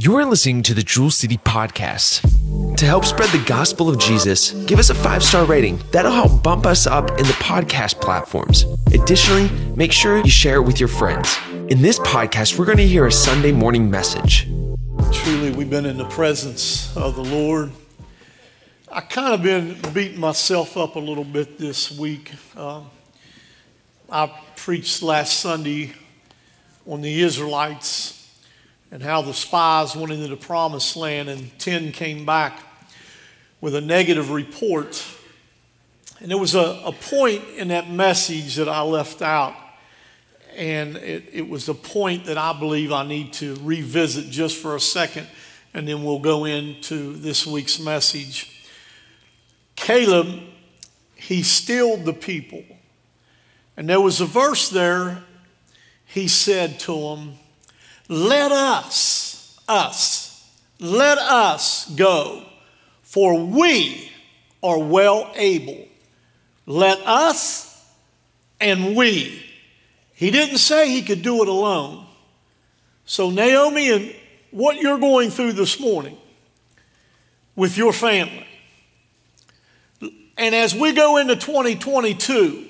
You're listening to the Jewel City Podcast. To help spread the gospel of Jesus, give us a five star rating. That'll help bump us up in the podcast platforms. Additionally, make sure you share it with your friends. In this podcast, we're going to hear a Sunday morning message. Truly, we've been in the presence of the Lord. I kind of been beating myself up a little bit this week. Uh, I preached last Sunday on the Israelites and how the spies went into the promised land and 10 came back with a negative report. And there was a, a point in that message that I left out. And it, it was a point that I believe I need to revisit just for a second, and then we'll go into this week's message. Caleb, he stilled the people. And there was a verse there, he said to them, let us, us, let us go, for we are well able. Let us and we. He didn't say he could do it alone. So, Naomi, and what you're going through this morning with your family, and as we go into 2022,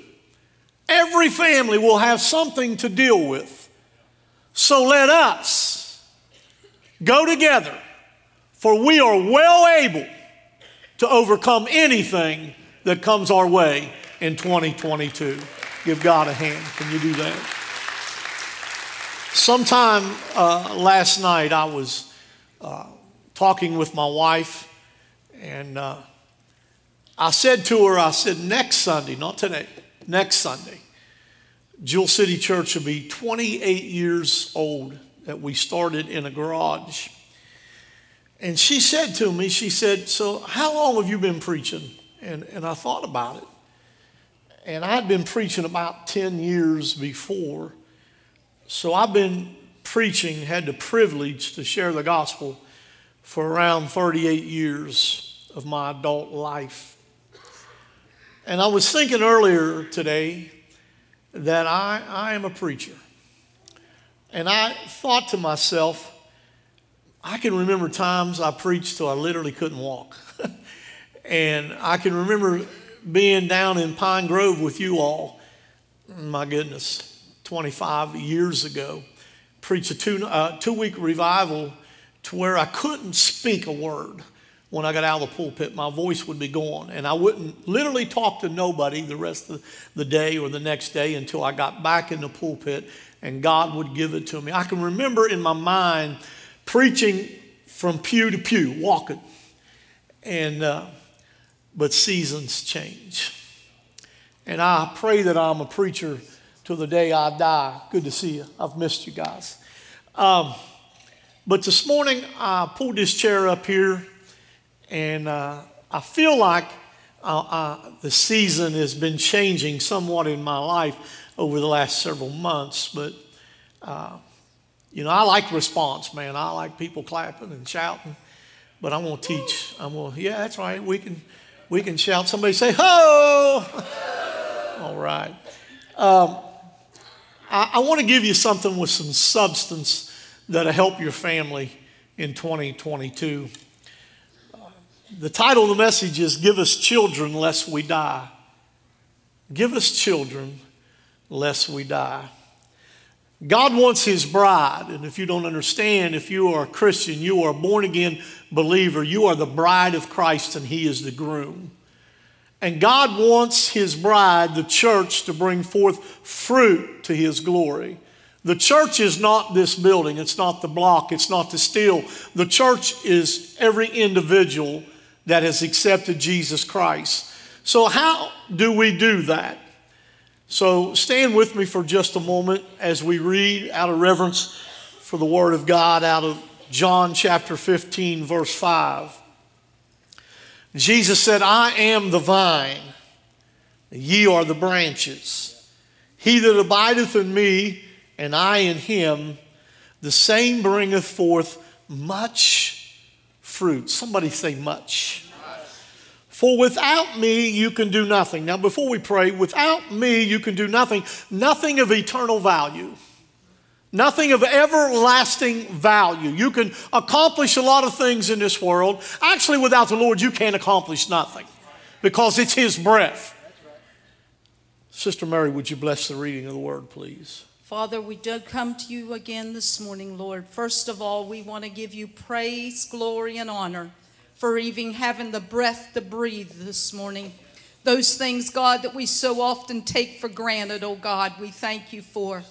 every family will have something to deal with. So let us go together, for we are well able to overcome anything that comes our way in 2022. Give God a hand. Can you do that? Sometime uh, last night, I was uh, talking with my wife, and uh, I said to her, I said, next Sunday, not today, next Sunday, Jewel City Church will be 28 years old that we started in a garage. And she said to me, she said, So, how long have you been preaching? And, and I thought about it. And I'd been preaching about 10 years before. So, I've been preaching, had the privilege to share the gospel for around 38 years of my adult life. And I was thinking earlier today that I, I am a preacher. And I thought to myself, I can remember times I preached till I literally couldn't walk. and I can remember being down in Pine Grove with you all, my goodness, 25 years ago, preach a two, uh, two week revival to where I couldn't speak a word when I got out of the pulpit, my voice would be gone. And I wouldn't literally talk to nobody the rest of the day or the next day until I got back in the pulpit and God would give it to me. I can remember in my mind preaching from pew to pew, walking. And, uh, but seasons change. And I pray that I'm a preacher till the day I die. Good to see you. I've missed you guys. Um, but this morning, I pulled this chair up here and uh, I feel like uh, uh, the season has been changing somewhat in my life over the last several months. But, uh, you know, I like response, man. I like people clapping and shouting. But I'm going to teach. I'm going to, yeah, that's right. We can, we can shout. Somebody say, ho! All right. Um, I, I want to give you something with some substance that'll help your family in 2022. The title of the message is Give Us Children Lest We Die. Give us children lest we die. God wants His bride, and if you don't understand, if you are a Christian, you are a born again believer, you are the bride of Christ and He is the groom. And God wants His bride, the church, to bring forth fruit to His glory. The church is not this building, it's not the block, it's not the steel. The church is every individual that has accepted Jesus Christ. So, how do we do that? So, stand with me for just a moment as we read out of reverence for the Word of God out of John chapter 15, verse 5. Jesus said, I am the vine, ye are the branches. He that abideth in me, and I in him, the same bringeth forth much fruit. Somebody say much. For without me, you can do nothing. Now, before we pray, without me, you can do nothing, nothing of eternal value. Nothing of everlasting value. You can accomplish a lot of things in this world. Actually, without the Lord, you can't accomplish nothing because it's His breath. Sister Mary, would you bless the reading of the word, please? Father, we do come to you again this morning, Lord. First of all, we want to give you praise, glory, and honor for even having the breath to breathe this morning. Those things, God, that we so often take for granted, oh God, we thank you for.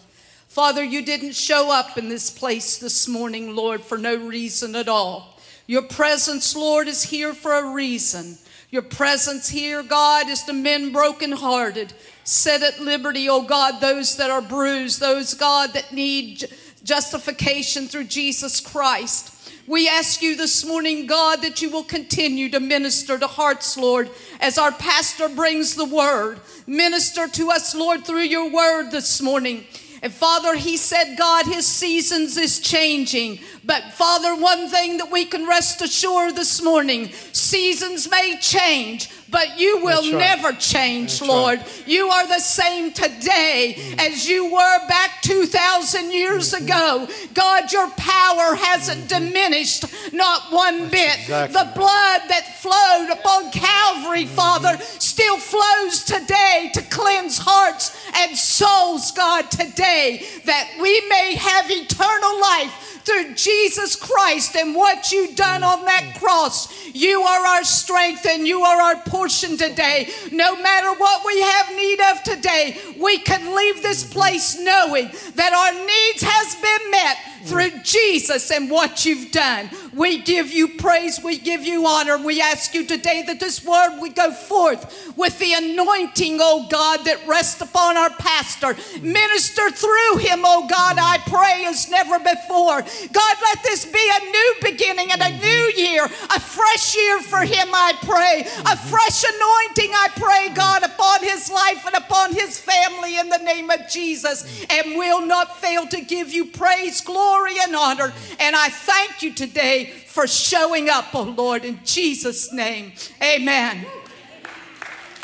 Father, you didn't show up in this place this morning, Lord, for no reason at all. Your presence, Lord, is here for a reason. Your presence here, God, is to men brokenhearted. Set at liberty, oh God, those that are bruised, those, God, that need justification through Jesus Christ. We ask you this morning, God, that you will continue to minister to hearts, Lord, as our pastor brings the word. Minister to us, Lord, through your word this morning. And Father, he said, God, his seasons is changing. But Father, one thing that we can rest assured this morning seasons may change, but you will right. never change, That's Lord. Right. You are the same today mm. as you were back 2,000 years mm-hmm. ago. God, your power hasn't mm-hmm. diminished, not one bit. Exactly. The blood that flowed upon Calvary, mm-hmm. Father, still flows today to cleanse hearts and souls, God, today, that we may have eternal life through Jesus Christ and what you've done on that mm. cross. You are our strength and you are our portion today. No matter what we have need of today, we can leave this mm-hmm. place knowing that our needs has been met mm. through Jesus and what you've done. We give you praise, we give you honor. We ask you today that this word would go forth with the anointing, oh God, that rests upon our pastor. Mm. Minister through him, oh God, I pray as never before. God, let this be a new beginning and a mm-hmm. new year, a fresh year for him, I pray. A mm-hmm. fresh anointing, I pray, God, upon his life and upon his family in the name of Jesus. Mm-hmm. And we'll not fail to give you praise, glory, and honor. And I thank you today for showing up, oh Lord, in Jesus' name. Amen.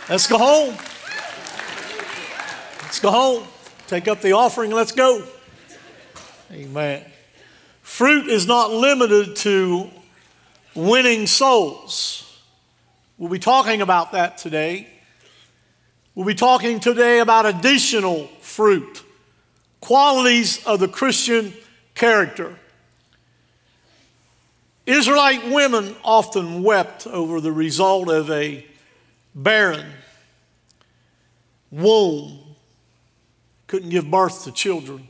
Let's go home. Let's go home. Take up the offering. Let's go. Amen. Fruit is not limited to winning souls. We'll be talking about that today. We'll be talking today about additional fruit, qualities of the Christian character. Israelite women often wept over the result of a barren womb, couldn't give birth to children.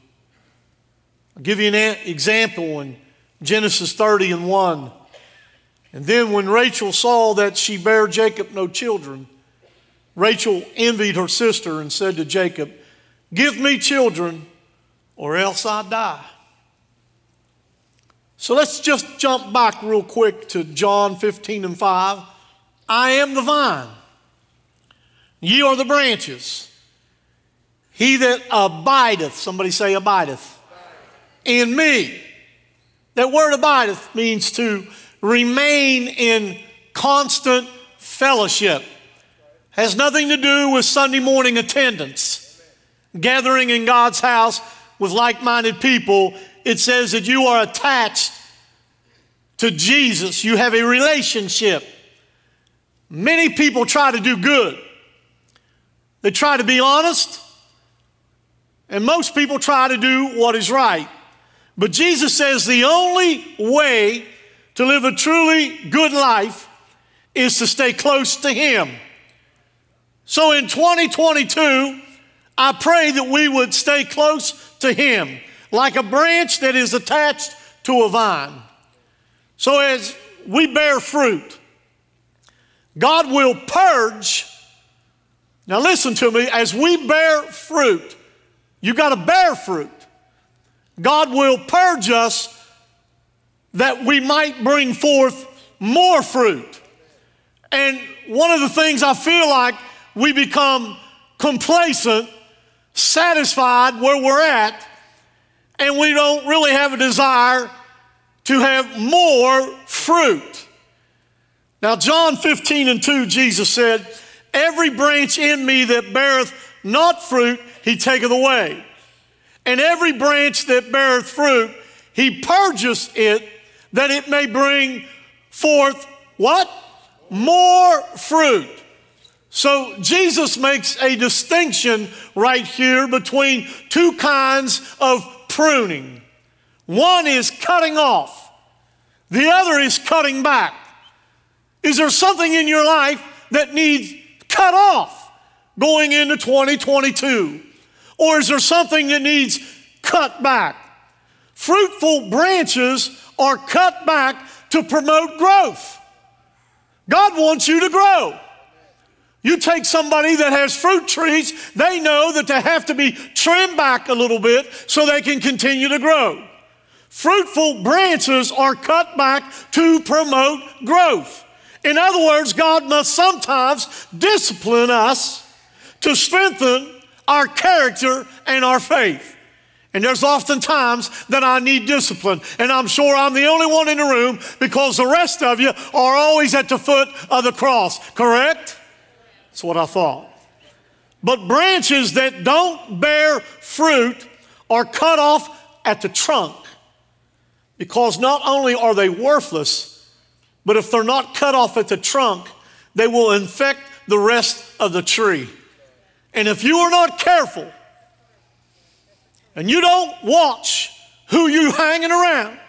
I'll give you an example in Genesis 30 and 1. And then when Rachel saw that she bare Jacob no children, Rachel envied her sister and said to Jacob, Give me children, or else I die. So let's just jump back real quick to John 15 and 5. I am the vine, ye are the branches. He that abideth, somebody say abideth, in me. That word abideth means to remain in constant fellowship. Has nothing to do with Sunday morning attendance, gathering in God's house with like minded people it says that you are attached to Jesus, you have a relationship. Many people try to do good, they try to be honest, and most people try to do what is right. But Jesus says the only way to live a truly good life is to stay close to Him. So in 2022, I pray that we would stay close to Him like a branch that is attached to a vine. So as we bear fruit, God will purge. Now, listen to me, as we bear fruit, you got to bear fruit. God will purge us that we might bring forth more fruit. And one of the things I feel like we become complacent, satisfied where we're at, and we don't really have a desire to have more fruit. Now, John 15 and 2, Jesus said, Every branch in me that beareth not fruit, he taketh away. And every branch that beareth fruit, he purges it that it may bring forth what? More fruit. So Jesus makes a distinction right here between two kinds of pruning. One is cutting off, the other is cutting back. Is there something in your life that needs cut off going into 2022? Or is there something that needs cut back? Fruitful branches are cut back to promote growth. God wants you to grow. You take somebody that has fruit trees, they know that they have to be trimmed back a little bit so they can continue to grow. Fruitful branches are cut back to promote growth. In other words, God must sometimes discipline us to strengthen our character and our faith. And there's often times that I need discipline. And I'm sure I'm the only one in the room because the rest of you are always at the foot of the cross, correct? That's what I thought. But branches that don't bear fruit are cut off at the trunk because not only are they worthless, but if they're not cut off at the trunk, they will infect the rest of the tree. And if you are not careful and you don't watch who you hanging around,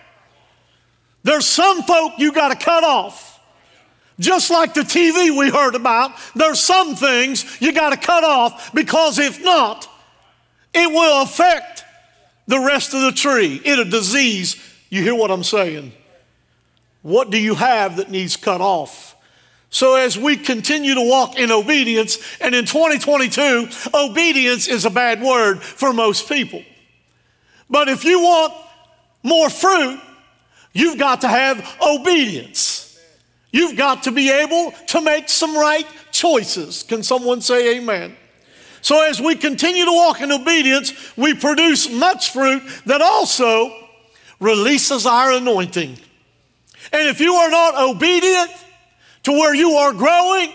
there's some folk you got to cut off. Just like the TV we heard about, there's some things you got to cut off because if not, it will affect the rest of the tree. It'll disease. You hear what I'm saying? What do you have that needs cut off? So, as we continue to walk in obedience, and in 2022, obedience is a bad word for most people. But if you want more fruit, you've got to have obedience. You've got to be able to make some right choices. Can someone say amen? So, as we continue to walk in obedience, we produce much fruit that also releases our anointing. And if you are not obedient, to where you are growing,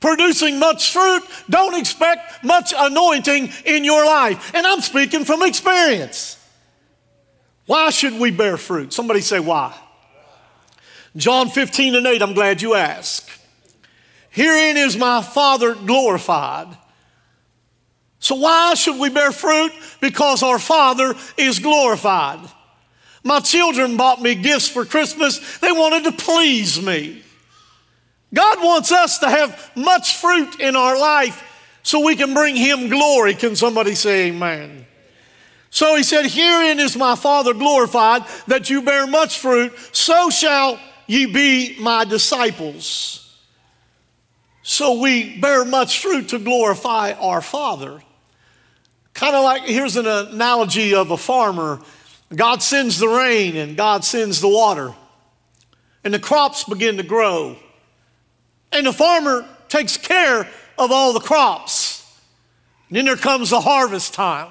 producing much fruit, don't expect much anointing in your life. And I'm speaking from experience. Why should we bear fruit? Somebody say, why? John 15 and 8, I'm glad you asked. Herein is my Father glorified. So, why should we bear fruit? Because our Father is glorified. My children bought me gifts for Christmas. They wanted to please me. God wants us to have much fruit in our life so we can bring Him glory. Can somebody say amen? So he said, Herein is my Father glorified, that you bear much fruit, so shall ye be my disciples. So we bear much fruit to glorify our Father. Kind of like here's an analogy of a farmer God sends the rain and God sends the water, and the crops begin to grow. And the farmer takes care of all the crops. And then there comes the harvest time.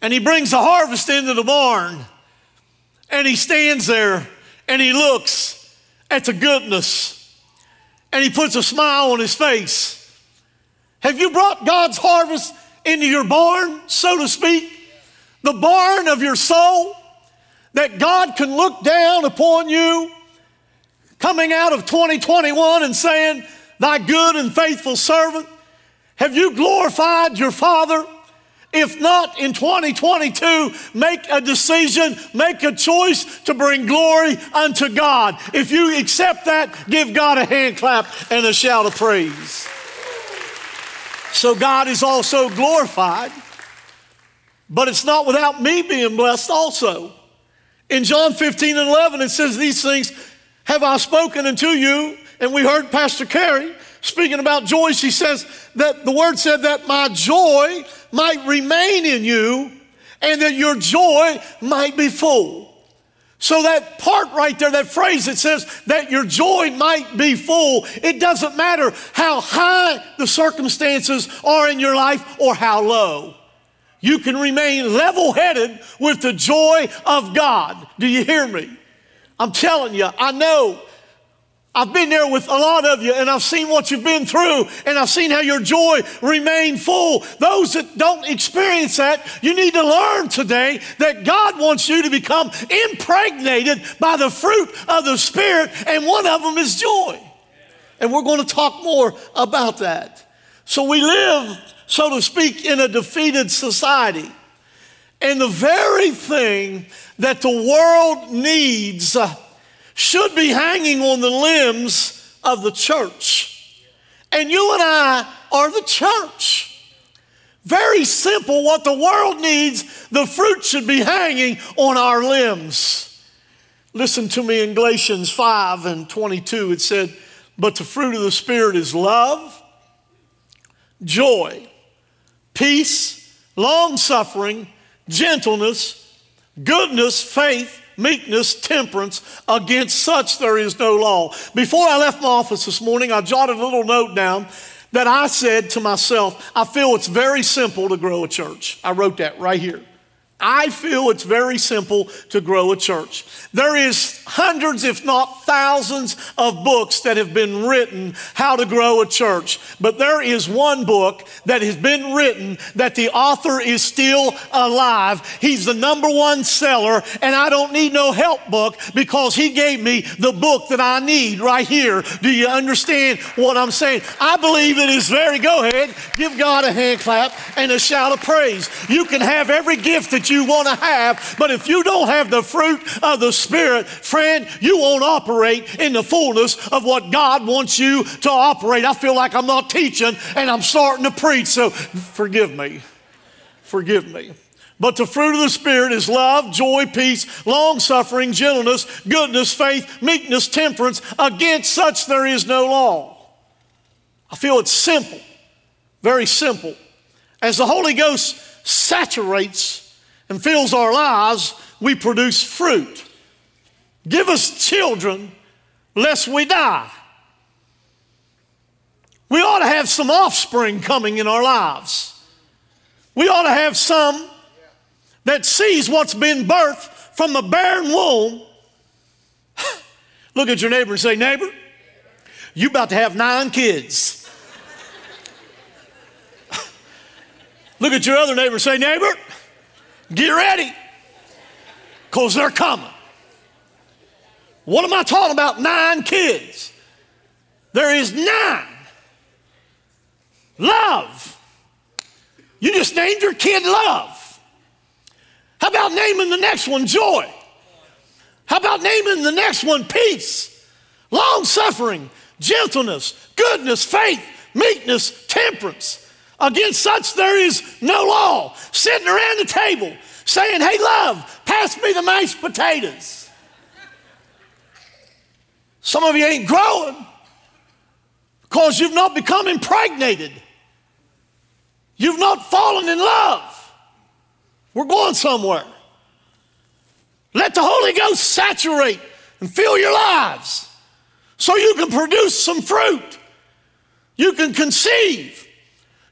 And he brings the harvest into the barn. And he stands there and he looks at the goodness. And he puts a smile on his face. Have you brought God's harvest into your barn, so to speak? The barn of your soul? That God can look down upon you coming out of 2021 and saying, Thy good and faithful servant? Have you glorified your Father? If not in 2022, make a decision, make a choice to bring glory unto God. If you accept that, give God a hand clap and a shout of praise. So God is also glorified, but it's not without me being blessed also. In John 15 and 11, it says, These things have I spoken unto you? And we heard Pastor Carey speaking about joy. She says that the word said that my joy might remain in you and that your joy might be full. So that part right there, that phrase that says that your joy might be full, it doesn't matter how high the circumstances are in your life or how low. You can remain level headed with the joy of God. Do you hear me? I'm telling you, I know. I've been there with a lot of you and I've seen what you've been through and I've seen how your joy remained full. Those that don't experience that, you need to learn today that God wants you to become impregnated by the fruit of the Spirit, and one of them is joy. And we're going to talk more about that. So we live, so to speak, in a defeated society. And the very thing that the world needs uh, should be hanging on the limbs of the church. And you and I are the church. Very simple. What the world needs, the fruit should be hanging on our limbs. Listen to me in Galatians 5 and 22. It said, But the fruit of the Spirit is love, joy, peace, long suffering, gentleness, goodness, faith, meekness, temperance. Against such there is no law. Before I left my office this morning, I jotted a little note down that I said to myself, I feel it's very simple to grow a church. I wrote that right here. I feel it's very simple to grow a church. There is hundreds, if not thousands, of books that have been written how to grow a church. But there is one book that has been written that the author is still alive. He's the number one seller, and I don't need no help book because he gave me the book that I need right here. Do you understand what I'm saying? I believe it is very, go ahead, give God a hand clap and a shout of praise. You can have every gift that you want to have, but if you don't have the fruit of the Spirit, friend, you won't operate in the fullness of what God wants you to operate. I feel like I'm not teaching and I'm starting to preach, so forgive me. Forgive me. But the fruit of the Spirit is love, joy, peace, long suffering, gentleness, goodness, faith, meekness, temperance. Against such there is no law. I feel it's simple, very simple. As the Holy Ghost saturates and fills our lives, we produce fruit. Give us children, lest we die. We ought to have some offspring coming in our lives. We ought to have some that sees what's been birthed from the barren womb. Look at your neighbor and say, Neighbor, you about to have nine kids. Look at your other neighbor and say, Neighbor, Get ready, because they're coming. What am I talking about? Nine kids. There is nine. Love. You just named your kid love. How about naming the next one joy? How about naming the next one peace, long suffering, gentleness, goodness, faith, meekness, temperance? Against such there is no law. Sitting around the table saying, Hey, love, pass me the mashed potatoes. Some of you ain't growing because you've not become impregnated. You've not fallen in love. We're going somewhere. Let the Holy Ghost saturate and fill your lives so you can produce some fruit. You can conceive.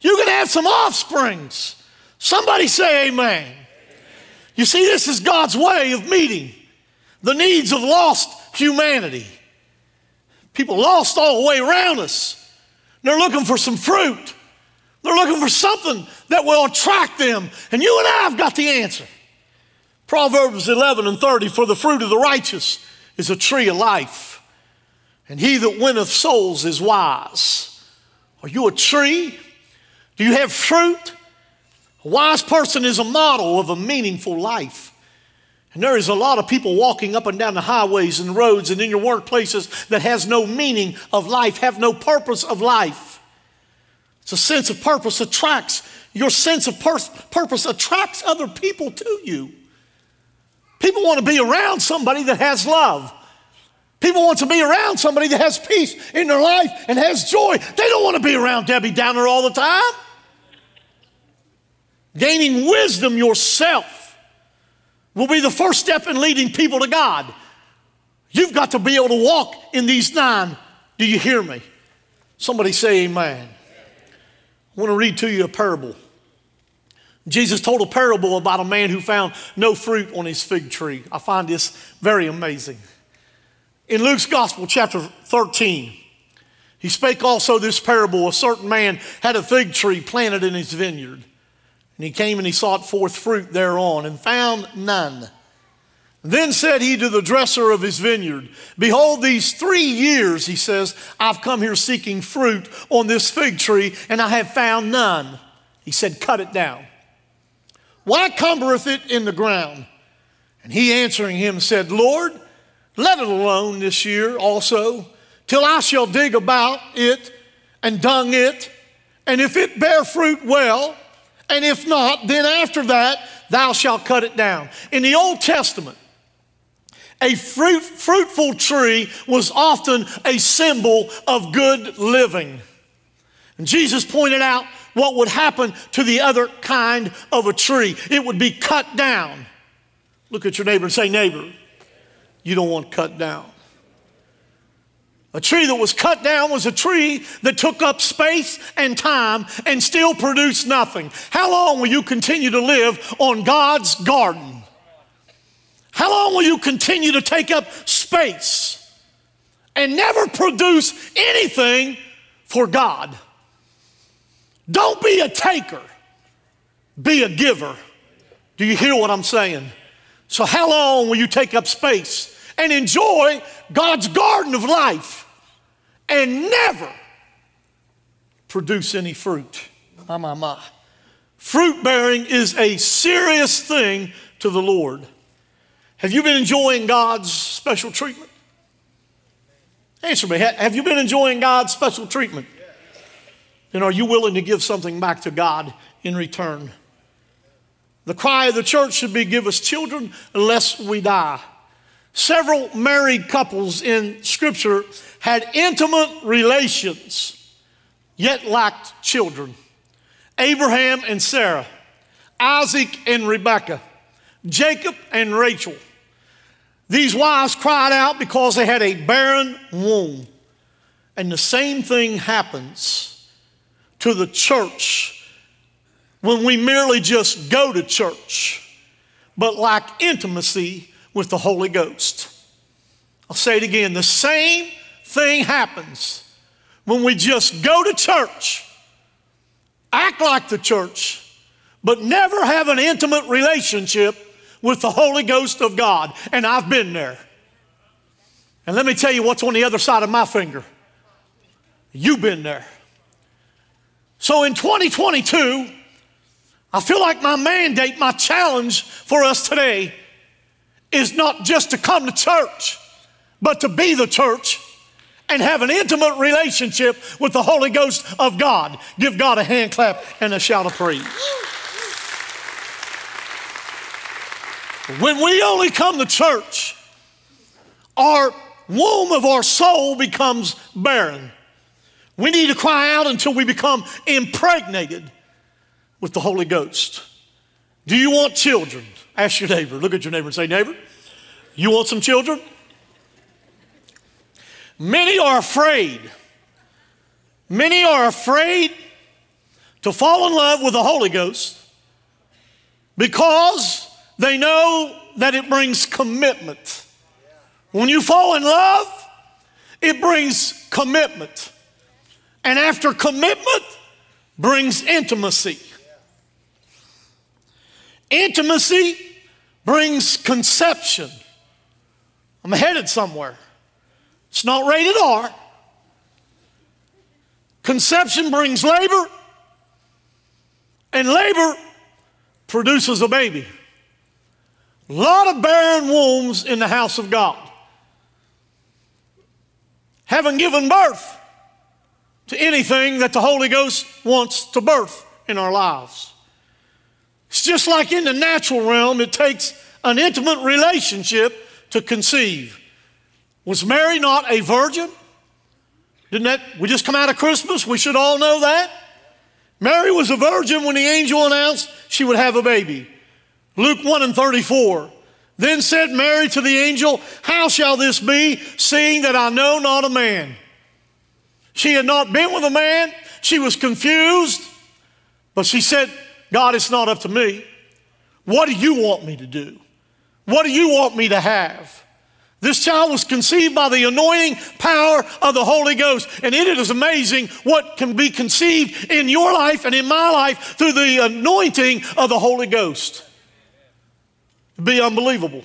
You can have some offsprings. Somebody say amen. You see, this is God's way of meeting the needs of lost humanity. People lost all the way around us. They're looking for some fruit. They're looking for something that will attract them. And you and I have got the answer. Proverbs 11 and 30 For the fruit of the righteous is a tree of life, and he that winneth souls is wise. Are you a tree? Do you have fruit? A wise person is a model of a meaningful life. And there is a lot of people walking up and down the highways and roads and in your workplaces that has no meaning of life, have no purpose of life. It's a sense of purpose attracts, your sense of pur- purpose attracts other people to you. People want to be around somebody that has love. People want to be around somebody that has peace in their life and has joy. They don't want to be around Debbie Downer all the time. Gaining wisdom yourself will be the first step in leading people to God. You've got to be able to walk in these nine. Do you hear me? Somebody say amen. I want to read to you a parable. Jesus told a parable about a man who found no fruit on his fig tree. I find this very amazing. In Luke's Gospel, chapter 13, he spake also this parable. A certain man had a fig tree planted in his vineyard. And he came and he sought forth fruit thereon and found none. Then said he to the dresser of his vineyard, Behold, these three years, he says, I've come here seeking fruit on this fig tree, and I have found none. He said, Cut it down. Why cumbereth it in the ground? And he answering him said, Lord, let it alone this year also, till I shall dig about it and dung it, and if it bear fruit, well, and if not, then after that thou shalt cut it down. In the Old Testament, a fruit, fruitful tree was often a symbol of good living. And Jesus pointed out what would happen to the other kind of a tree. It would be cut down. Look at your neighbor and say, Neighbor, you don't want cut down. A tree that was cut down was a tree that took up space and time and still produced nothing. How long will you continue to live on God's garden? How long will you continue to take up space and never produce anything for God? Don't be a taker, be a giver. Do you hear what I'm saying? So, how long will you take up space and enjoy God's garden of life and never produce any fruit? My, my, my. Fruit bearing is a serious thing to the Lord. Have you been enjoying God's special treatment? Answer me. Have you been enjoying God's special treatment? And are you willing to give something back to God in return? The cry of the church should be give us children lest we die. Several married couples in Scripture had intimate relations, yet lacked children. Abraham and Sarah, Isaac and Rebekah, Jacob and Rachel. These wives cried out because they had a barren womb. And the same thing happens to the church when we merely just go to church, but lack intimacy with the Holy Ghost. I'll say it again the same thing happens when we just go to church, act like the church, but never have an intimate relationship with the Holy Ghost of God. And I've been there. And let me tell you what's on the other side of my finger. You've been there. So in 2022, I feel like my mandate, my challenge for us today is not just to come to church, but to be the church and have an intimate relationship with the Holy Ghost of God. Give God a hand clap and a shout of praise. When we only come to church, our womb of our soul becomes barren. We need to cry out until we become impregnated with the Holy Ghost. Do you want children? Ask your neighbor. Look at your neighbor and say, Neighbor, you want some children? Many are afraid. Many are afraid to fall in love with the Holy Ghost because they know that it brings commitment. When you fall in love, it brings commitment. And after commitment brings intimacy. Intimacy brings conception. I'm headed somewhere. It's not rated R. Conception brings labor, and labor produces a baby. A lot of barren wombs in the house of God. Haven't given birth to anything that the Holy Ghost wants to birth in our lives. It's just like in the natural realm, it takes an intimate relationship to conceive. Was Mary not a virgin? Didn't that, we just come out of Christmas, we should all know that. Mary was a virgin when the angel announced she would have a baby. Luke 1 and 34. Then said Mary to the angel, How shall this be, seeing that I know not a man? She had not been with a man. She was confused. But she said, God, it's not up to me. What do you want me to do? What do you want me to have? This child was conceived by the anointing power of the Holy Ghost. And it is amazing what can be conceived in your life and in my life through the anointing of the Holy Ghost. It'd be unbelievable.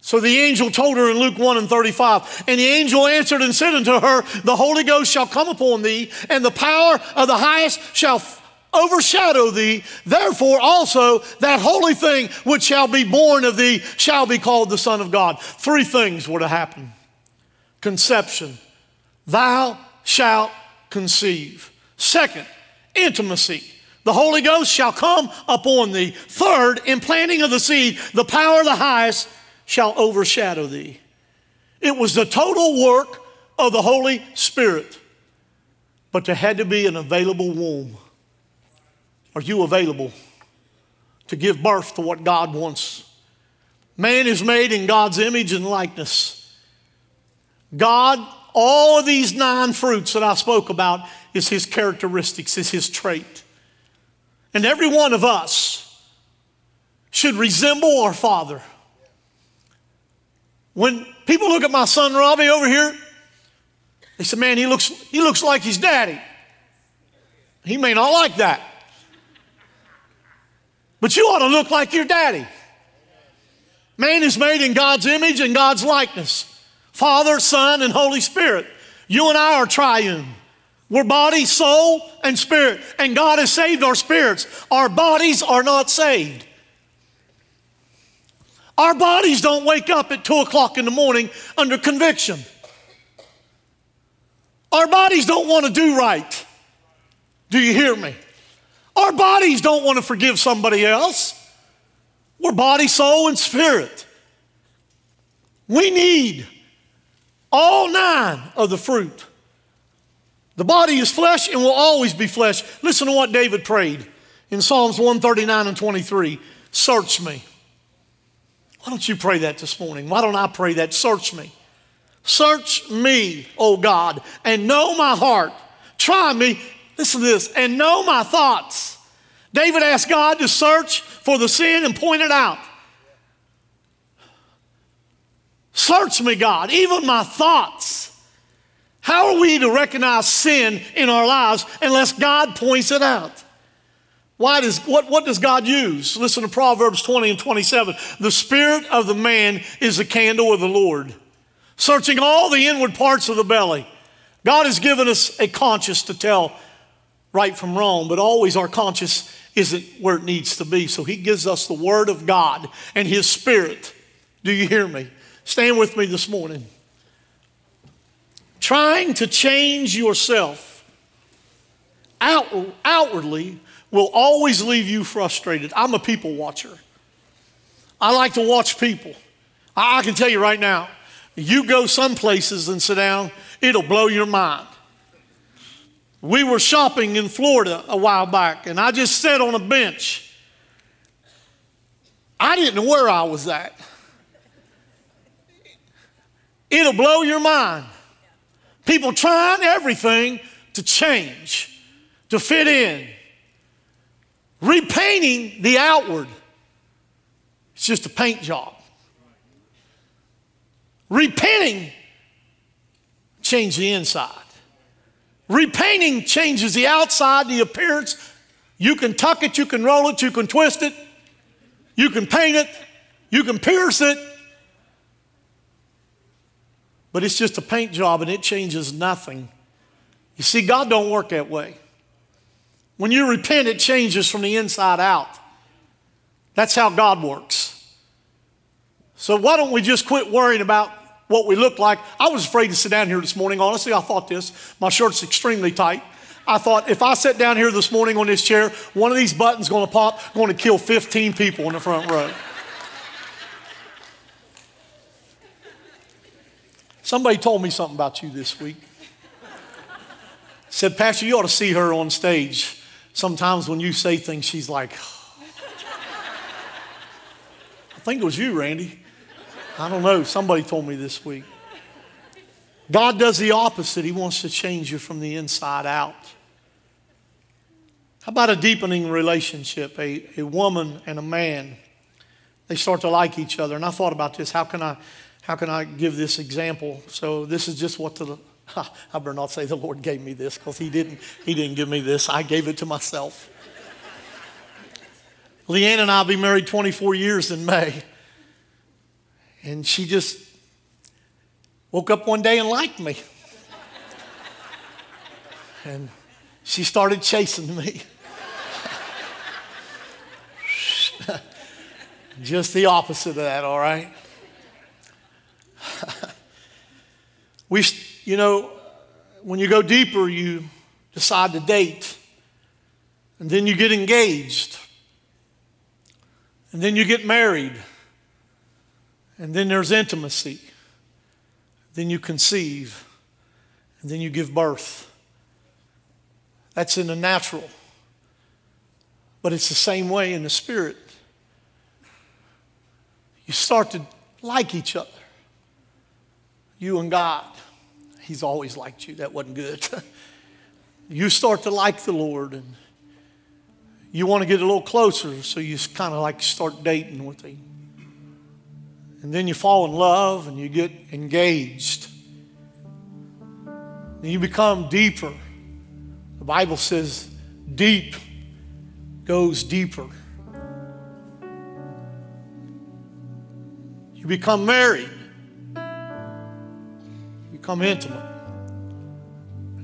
So the angel told her in Luke 1 and 35, and the angel answered and said unto her, The Holy Ghost shall come upon thee, and the power of the highest shall overshadow thee. Therefore, also that holy thing which shall be born of thee shall be called the Son of God. Three things were to happen conception, thou shalt conceive. Second, intimacy. The Holy Ghost shall come upon thee. Third, implanting of the seed, the power of the highest shall overshadow thee. It was the total work of the Holy Spirit, but there had to be an available womb. Are you available to give birth to what God wants? Man is made in God's image and likeness. God, all of these nine fruits that I spoke about is his characteristics, is his trait. And every one of us should resemble our Father. When people look at my son Robbie over here, they say, Man, he looks, he looks like his daddy. He may not like that. But you ought to look like your daddy. Man is made in God's image and God's likeness Father, Son, and Holy Spirit. You and I are triune. We're body, soul, and spirit. And God has saved our spirits. Our bodies are not saved. Our bodies don't wake up at 2 o'clock in the morning under conviction. Our bodies don't want to do right. Do you hear me? Our bodies don't want to forgive somebody else. We're body, soul, and spirit. We need all nine of the fruit. The body is flesh and will always be flesh. Listen to what David prayed in Psalms 139 and 23 Search me. Why don't you pray that this morning? Why don't I pray that? Search me. Search me, O God, and know my heart. Try me Listen to this, and know my thoughts. David asked God to search for the sin and point it out. Search me, God, even my thoughts. How are we to recognize sin in our lives unless God points it out? Why does, what, what does God use? Listen to Proverbs 20 and 27. The spirit of the man is the candle of the Lord, searching all the inward parts of the belly. God has given us a conscience to tell right from wrong, but always our conscience isn't where it needs to be. So he gives us the Word of God and His Spirit. Do you hear me? Stand with me this morning. Trying to change yourself out, outwardly will always leave you frustrated. I'm a people watcher. I like to watch people. I, I can tell you right now, you go some places and sit down, it'll blow your mind. We were shopping in Florida a while back, and I just sat on a bench. I didn't know where I was at. It'll blow your mind. People trying everything to change, to fit in, repainting the outward. It's just a paint job. Repenting, change the inside. Repainting changes the outside, the appearance. You can tuck it, you can roll it, you can twist it, you can paint it, you can pierce it. But it's just a paint job and it changes nothing. You see, God don't work that way. When you repent, it changes from the inside out. That's how God works. So why don't we just quit worrying about what we look like. I was afraid to sit down here this morning. Honestly, I thought this. My shirt's extremely tight. I thought if I sat down here this morning on this chair, one of these buttons going to pop, going to kill 15 people in the front row. Somebody told me something about you this week. Said, Pastor, you ought to see her on stage. Sometimes when you say things, she's like, I think it was you, Randy. I don't know. Somebody told me this week. God does the opposite. He wants to change you from the inside out. How about a deepening relationship? A, a woman and a man, they start to like each other. And I thought about this. How can I, how can I give this example? So this is just what the I better not say the Lord gave me this because He didn't. He didn't give me this. I gave it to myself. Leanne and I'll be married 24 years in May, and she just woke up one day and liked me, and she started chasing me. just the opposite of that, all right? we, you know, when you go deeper, you decide to date, and then you get engaged, and then you get married, and then there's intimacy, then you conceive, and then you give birth. That's in the natural. But it's the same way in the spirit. You start to like each other you and God. He's always liked you. That wasn't good. you start to like the Lord and you want to get a little closer, so you kind of like start dating with Him. And then you fall in love and you get engaged. And you become deeper. The Bible says deep goes deeper. You become married You become intimate.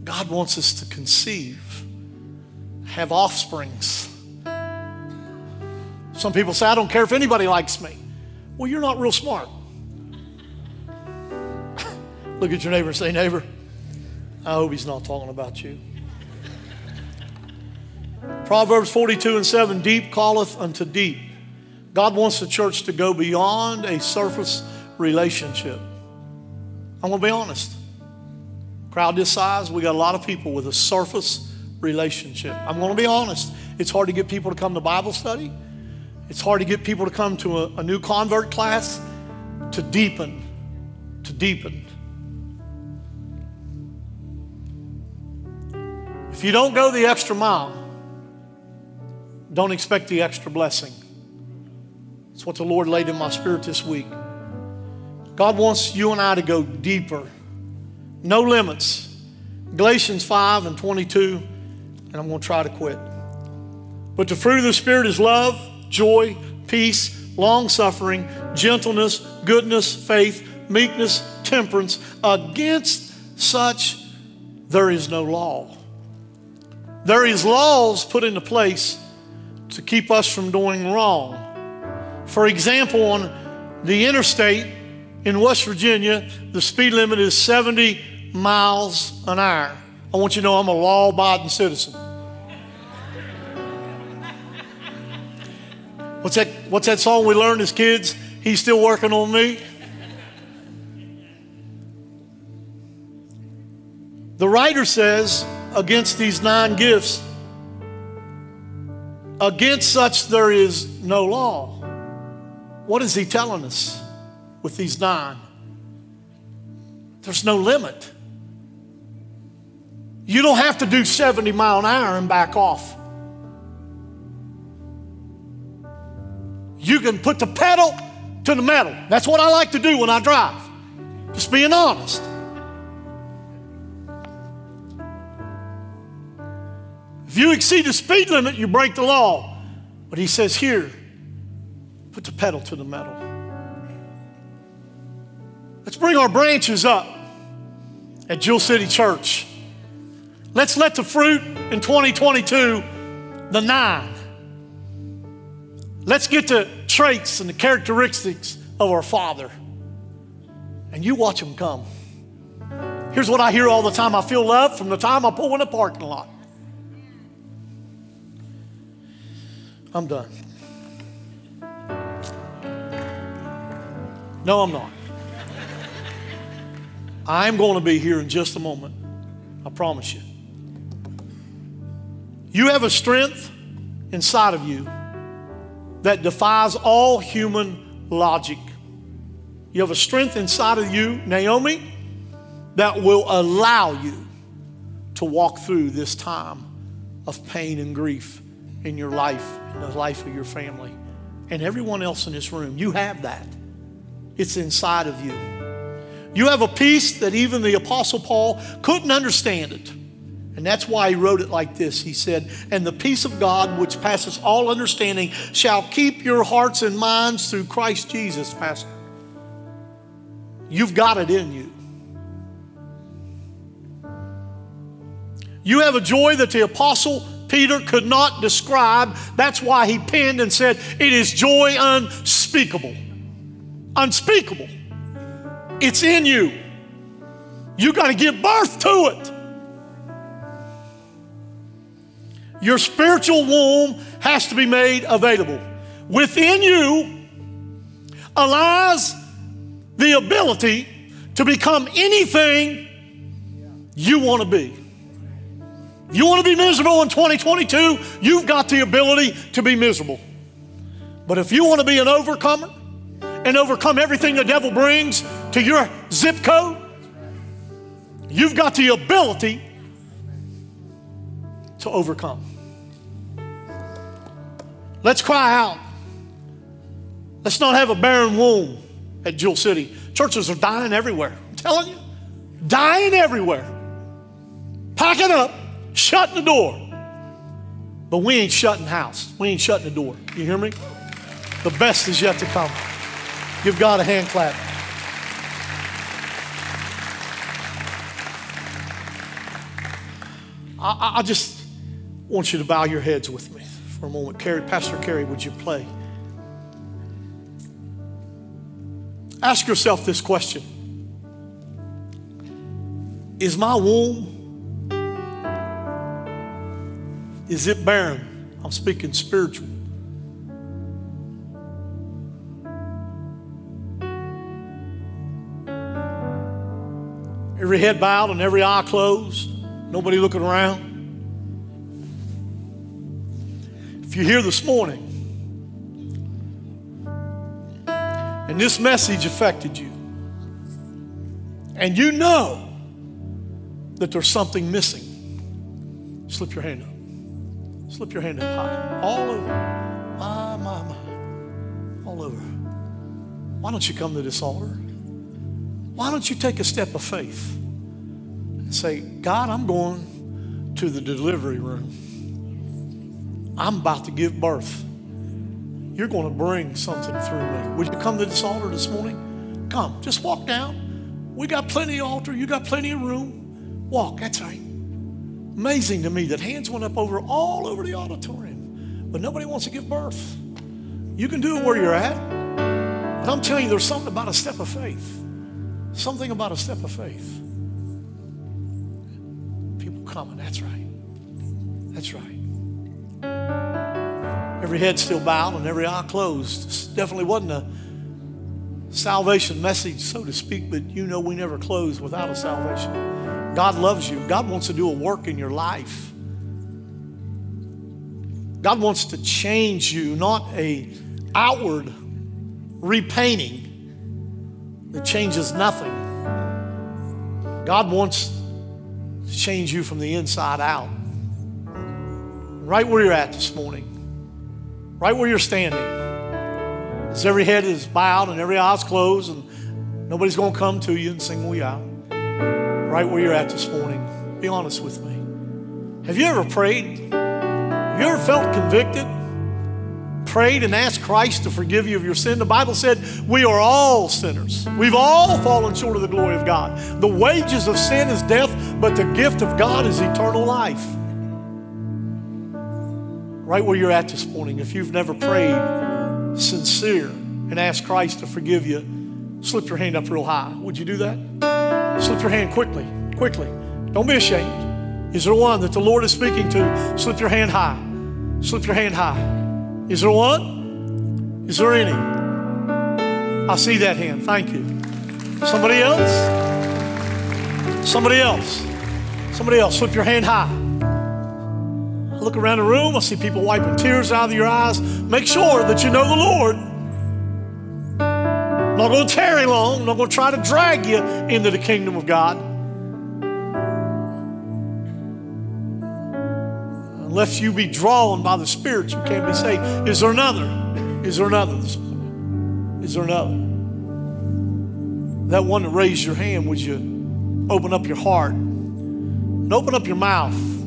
God wants us to conceive, have offsprings. Some people say, I don't care if anybody likes me. Well, you're not real smart. Look at your neighbor and say, Neighbor, I hope he's not talking about you. Proverbs 42 and 7 Deep calleth unto deep. God wants the church to go beyond a surface relationship. I'm going to be honest. Crowd this size, we got a lot of people with a surface relationship. I'm going to be honest. It's hard to get people to come to Bible study. It's hard to get people to come to a, a new convert class to deepen, to deepen. If you don't go the extra mile, don't expect the extra blessing. It's what the Lord laid in my spirit this week. God wants you and I to go deeper. No limits. Galatians 5 and 22, and I'm going to try to quit. But the fruit of the Spirit is love, joy, peace, long suffering, gentleness, goodness, faith, meekness, temperance. Against such there is no law. There is laws put into place to keep us from doing wrong. For example, on the interstate, in West Virginia, the speed limit is 70 miles an hour. I want you to know I'm a law abiding citizen. What's that, what's that song we learned as kids? He's still working on me. The writer says, against these nine gifts, against such there is no law. What is he telling us? with these nine. There's no limit. You don't have to do 70 mile an hour and back off. You can put the pedal to the metal. That's what I like to do when I drive. Just being honest. If you exceed the speed limit, you break the law. But he says here, put the pedal to the metal. Let's bring our branches up at Jewel City Church. Let's let the fruit in 2022, the nine, let's get the traits and the characteristics of our Father. And you watch them come. Here's what I hear all the time I feel love from the time I pull in the parking lot. I'm done. No, I'm not. I'm going to be here in just a moment. I promise you. You have a strength inside of you that defies all human logic. You have a strength inside of you, Naomi, that will allow you to walk through this time of pain and grief in your life, in the life of your family, and everyone else in this room. You have that. it's inside of you. You have a peace that even the Apostle Paul couldn't understand it. And that's why he wrote it like this. He said, And the peace of God, which passes all understanding, shall keep your hearts and minds through Christ Jesus, Pastor. You've got it in you. You have a joy that the Apostle Peter could not describe. That's why he penned and said, It is joy unspeakable. Unspeakable. It's in you. You got to give birth to it. Your spiritual womb has to be made available. Within you lies the ability to become anything you want to be. You want to be miserable in 2022, you've got the ability to be miserable. But if you want to be an overcomer and overcome everything the devil brings to your zip code, you've got the ability to overcome. Let's cry out. Let's not have a barren womb at Jewel City. Churches are dying everywhere. I'm telling you, dying everywhere. Packing up, shutting the door. But we ain't shutting house. We ain't shutting the door. You hear me? The best is yet to come. Give God a hand clap. I, I just want you to bow your heads with me for a moment. Carrie, Pastor Carey, would you play? Ask yourself this question Is my womb, is it barren? I'm speaking spiritual. Every head bowed and every eye closed, nobody looking around. You're here this morning and this message affected you, and you know that there's something missing, slip your hand up. Slip your hand up high. All over. My, my, my. All over. Why don't you come to this altar? Why don't you take a step of faith and say, God, I'm going to the delivery room. I'm about to give birth. You're going to bring something through me. Would you come to this altar this morning? Come, just walk down. We got plenty of altar. You got plenty of room. Walk, that's right. Amazing to me that hands went up over all over the auditorium, but nobody wants to give birth. You can do it where you're at, but I'm telling you, there's something about a step of faith. Something about a step of faith. People coming, that's right. That's right. Every head still bowed and every eye closed. This definitely wasn't a salvation message, so to speak, but you know we never close without a salvation. God loves you. God wants to do a work in your life. God wants to change you, not a outward repainting that changes nothing. God wants to change you from the inside out. Right where you're at this morning, right where you're standing, as every head is bowed and every eye's closed, and nobody's going to come to you and sing we out. Right where you're at this morning, be honest with me. Have you ever prayed? Have you ever felt convicted? prayed and asked Christ to forgive you of your sin. The Bible said we are all sinners. We've all fallen short of the glory of God. The wages of sin is death, but the gift of God is eternal life. Right where you're at this morning, if you've never prayed sincere and asked Christ to forgive you, slip your hand up real high. Would you do that? Slip your hand quickly, quickly. Don't be ashamed. Is there one that the Lord is speaking to? Slip your hand high. Slip your hand high. Is there one? Is there any? I see that hand. Thank you. Somebody else? Somebody else? Somebody else. Slip your hand high. I look around the room. I see people wiping tears out of your eyes. Make sure that you know the Lord. I'm not going to tarry long. I'm not going to try to drag you into the kingdom of God. Unless you be drawn by the Spirit, you can't be saved. Is there another? Is there another? Is there another? That one that raised your hand, would you open up your heart and open up your mouth?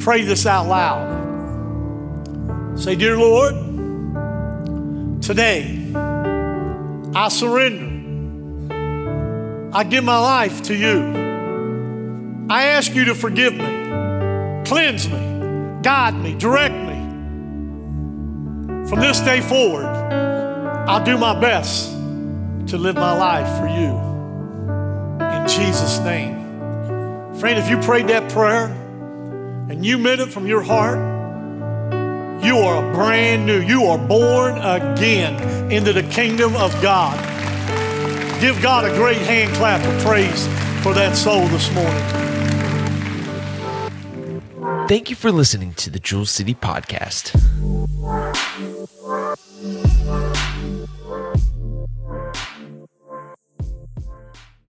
Pray this out loud. Say, Dear Lord, today I surrender. I give my life to you. I ask you to forgive me, cleanse me, guide me, direct me. From this day forward, I'll do my best to live my life for you. In Jesus' name. Friend, if you prayed that prayer and you meant it from your heart, you are brand new, you are born again into the kingdom of God. Give God a great hand clap of praise for that soul this morning. Thank you for listening to the Jewel City Podcast.